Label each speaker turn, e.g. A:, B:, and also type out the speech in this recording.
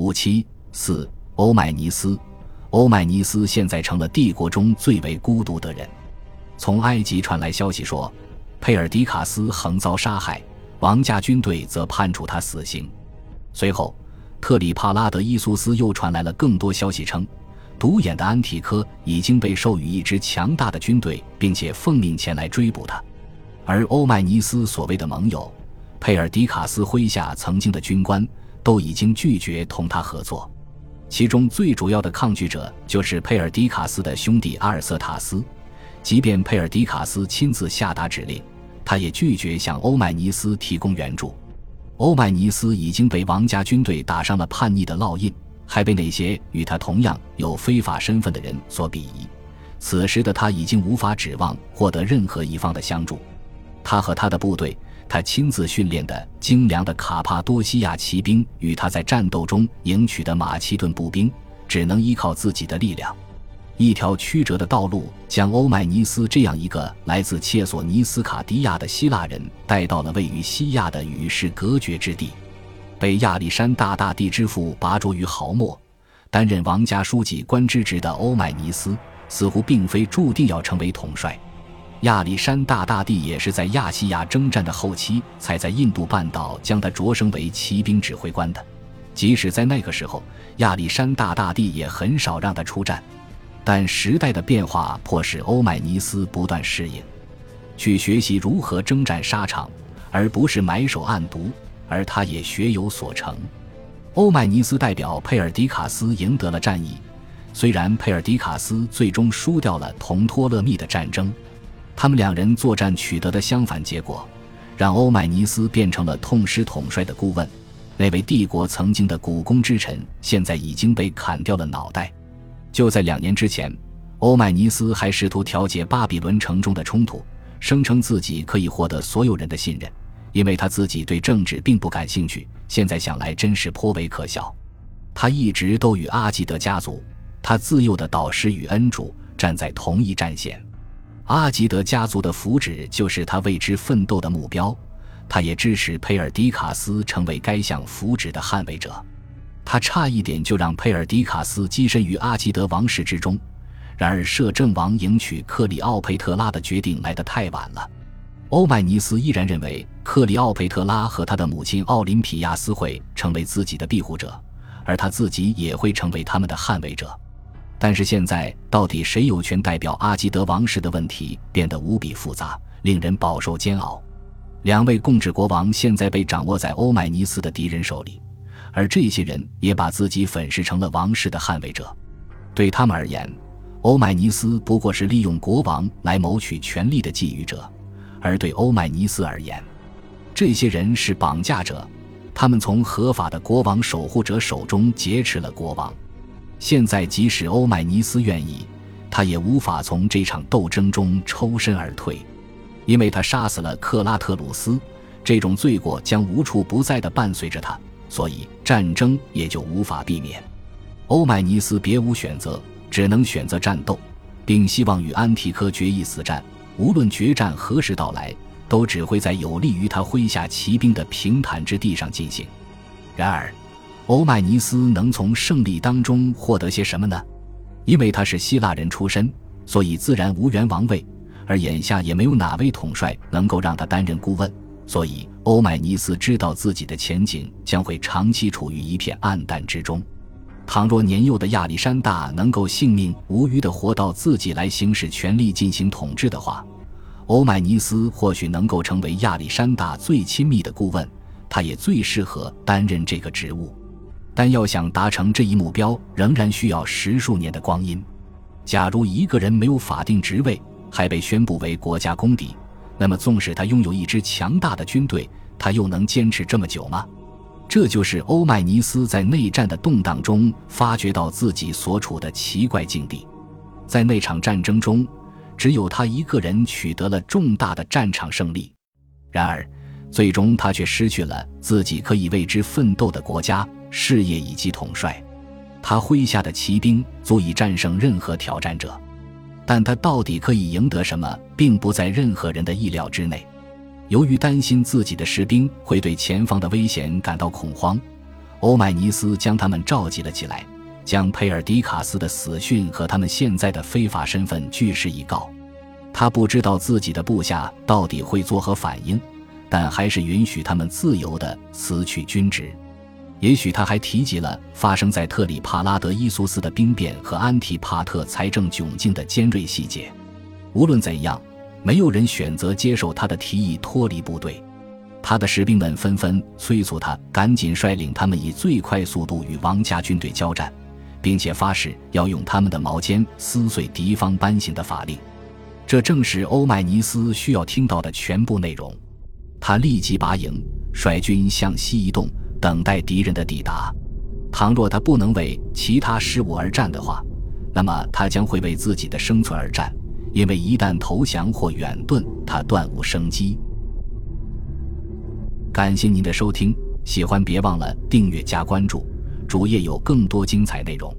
A: 五七四，欧迈尼斯。欧迈尼斯现在成了帝国中最为孤独的人。从埃及传来消息说，佩尔迪卡斯横遭杀害，王家军队则判处他死刑。随后，特里帕拉德伊苏斯又传来了更多消息，称独眼的安提柯已经被授予一支强大的军队，并且奉命前来追捕他。而欧迈尼斯所谓的盟友，佩尔迪卡斯麾下曾经的军官，都已经拒绝同他合作。其中最主要的抗拒者就是佩尔迪卡斯的兄弟阿尔瑟塔斯，即便佩尔迪卡斯亲自下达指令，他也拒绝向欧迈尼斯提供援助。欧迈尼斯已经被王家军队打上了叛逆的烙印，还被那些与他同样有非法身份的人所鄙夷。此时的他已经无法指望获得任何一方的相助。他和他的部队。他亲自训练的精良的卡帕多西亚骑兵与他在战斗中赢取的马其顿步兵，只能依靠自己的力量。一条曲折的道路将欧迈尼斯这样一个来自切索尼斯卡迪亚的希腊人带到了位于西亚的与世隔绝之地。被亚历山大大帝之父拔擢于毫末，担任王家书记官之职的欧迈尼斯，似乎并非注定要成为统帅。亚历山大大帝也是在亚细亚征战的后期，才在印度半岛将他擢升为骑兵指挥官的。即使在那个时候，亚历山大大帝也很少让他出战。但时代的变化迫使欧迈尼斯不断适应，去学习如何征战沙场，而不是埋首暗读。而他也学有所成。欧迈尼斯代表佩尔迪卡斯赢得了战役，虽然佩尔迪卡斯最终输掉了同托勒密的战争。他们两人作战取得的相反结果，让欧迈尼斯变成了痛失统帅的顾问。那位帝国曾经的股肱之臣，现在已经被砍掉了脑袋。就在两年之前，欧迈尼斯还试图调解巴比伦城中的冲突，声称自己可以获得所有人的信任，因为他自己对政治并不感兴趣。现在想来，真是颇为可笑。他一直都与阿基德家族，他自幼的导师与恩主站在同一战线。阿吉德家族的福祉就是他为之奋斗的目标，他也支持佩尔迪卡斯成为该项福祉的捍卫者。他差一点就让佩尔迪卡斯跻身于阿吉德王室之中，然而摄政王迎娶克里奥佩特拉的决定来得太晚了。欧迈尼斯依然认为克里奥佩特拉和他的母亲奥林匹亚斯会成为自己的庇护者，而他自己也会成为他们的捍卫者。但是现在，到底谁有权代表阿基德王室的问题变得无比复杂，令人饱受煎熬。两位共治国王现在被掌握在欧迈尼斯的敌人手里，而这些人也把自己粉饰成了王室的捍卫者。对他们而言，欧迈尼斯不过是利用国王来谋取权力的觊觎者；而对欧迈尼斯而言，这些人是绑架者，他们从合法的国王守护者手中劫持了国王。现在，即使欧迈尼斯愿意，他也无法从这场斗争中抽身而退，因为他杀死了克拉特鲁斯，这种罪过将无处不在地伴随着他，所以战争也就无法避免。欧迈尼斯别无选择，只能选择战斗，并希望与安提柯决一死战。无论决战何时到来，都只会在有利于他麾下骑兵的平坦之地上进行。然而。欧迈尼斯能从胜利当中获得些什么呢？因为他是希腊人出身，所以自然无缘王位，而眼下也没有哪位统帅能够让他担任顾问，所以欧迈尼斯知道自己的前景将会长期处于一片暗淡之中。倘若年幼的亚历山大能够性命无虞地活到自己来行使权力进行统治的话，欧迈尼斯或许能够成为亚历山大最亲密的顾问，他也最适合担任这个职务。但要想达成这一目标，仍然需要十数年的光阴。假如一个人没有法定职位，还被宣布为国家公敌，那么纵使他拥有一支强大的军队，他又能坚持这么久吗？这就是欧迈尼斯在内战的动荡中发觉到自己所处的奇怪境地。在那场战争中，只有他一个人取得了重大的战场胜利。然而，最终他却失去了自己可以为之奋斗的国家。事业以及统帅，他麾下的骑兵足以战胜任何挑战者，但他到底可以赢得什么，并不在任何人的意料之内。由于担心自己的士兵会对前方的危险感到恐慌，欧迈尼斯将他们召集了起来，将佩尔迪卡斯的死讯和他们现在的非法身份据实以告。他不知道自己的部下到底会作何反应，但还是允许他们自由地辞去军职。也许他还提及了发生在特里帕拉德伊苏斯的兵变和安提帕特财政窘境的尖锐细节。无论怎样，没有人选择接受他的提议脱离部队。他的士兵们纷纷催促他赶紧率领他们以最快速度与王家军队交战，并且发誓要用他们的矛尖撕碎敌方颁行的法令。这正是欧迈尼斯需要听到的全部内容。他立即拔营，率军向西移动，等待敌人的抵达。倘若他不能为其他事物而战的话，那么他将会为自己的生存而战，因为一旦投降或远遁，他断无生机。感谢您的收听，喜欢别忘了订阅加关注，主页有更多精彩内容。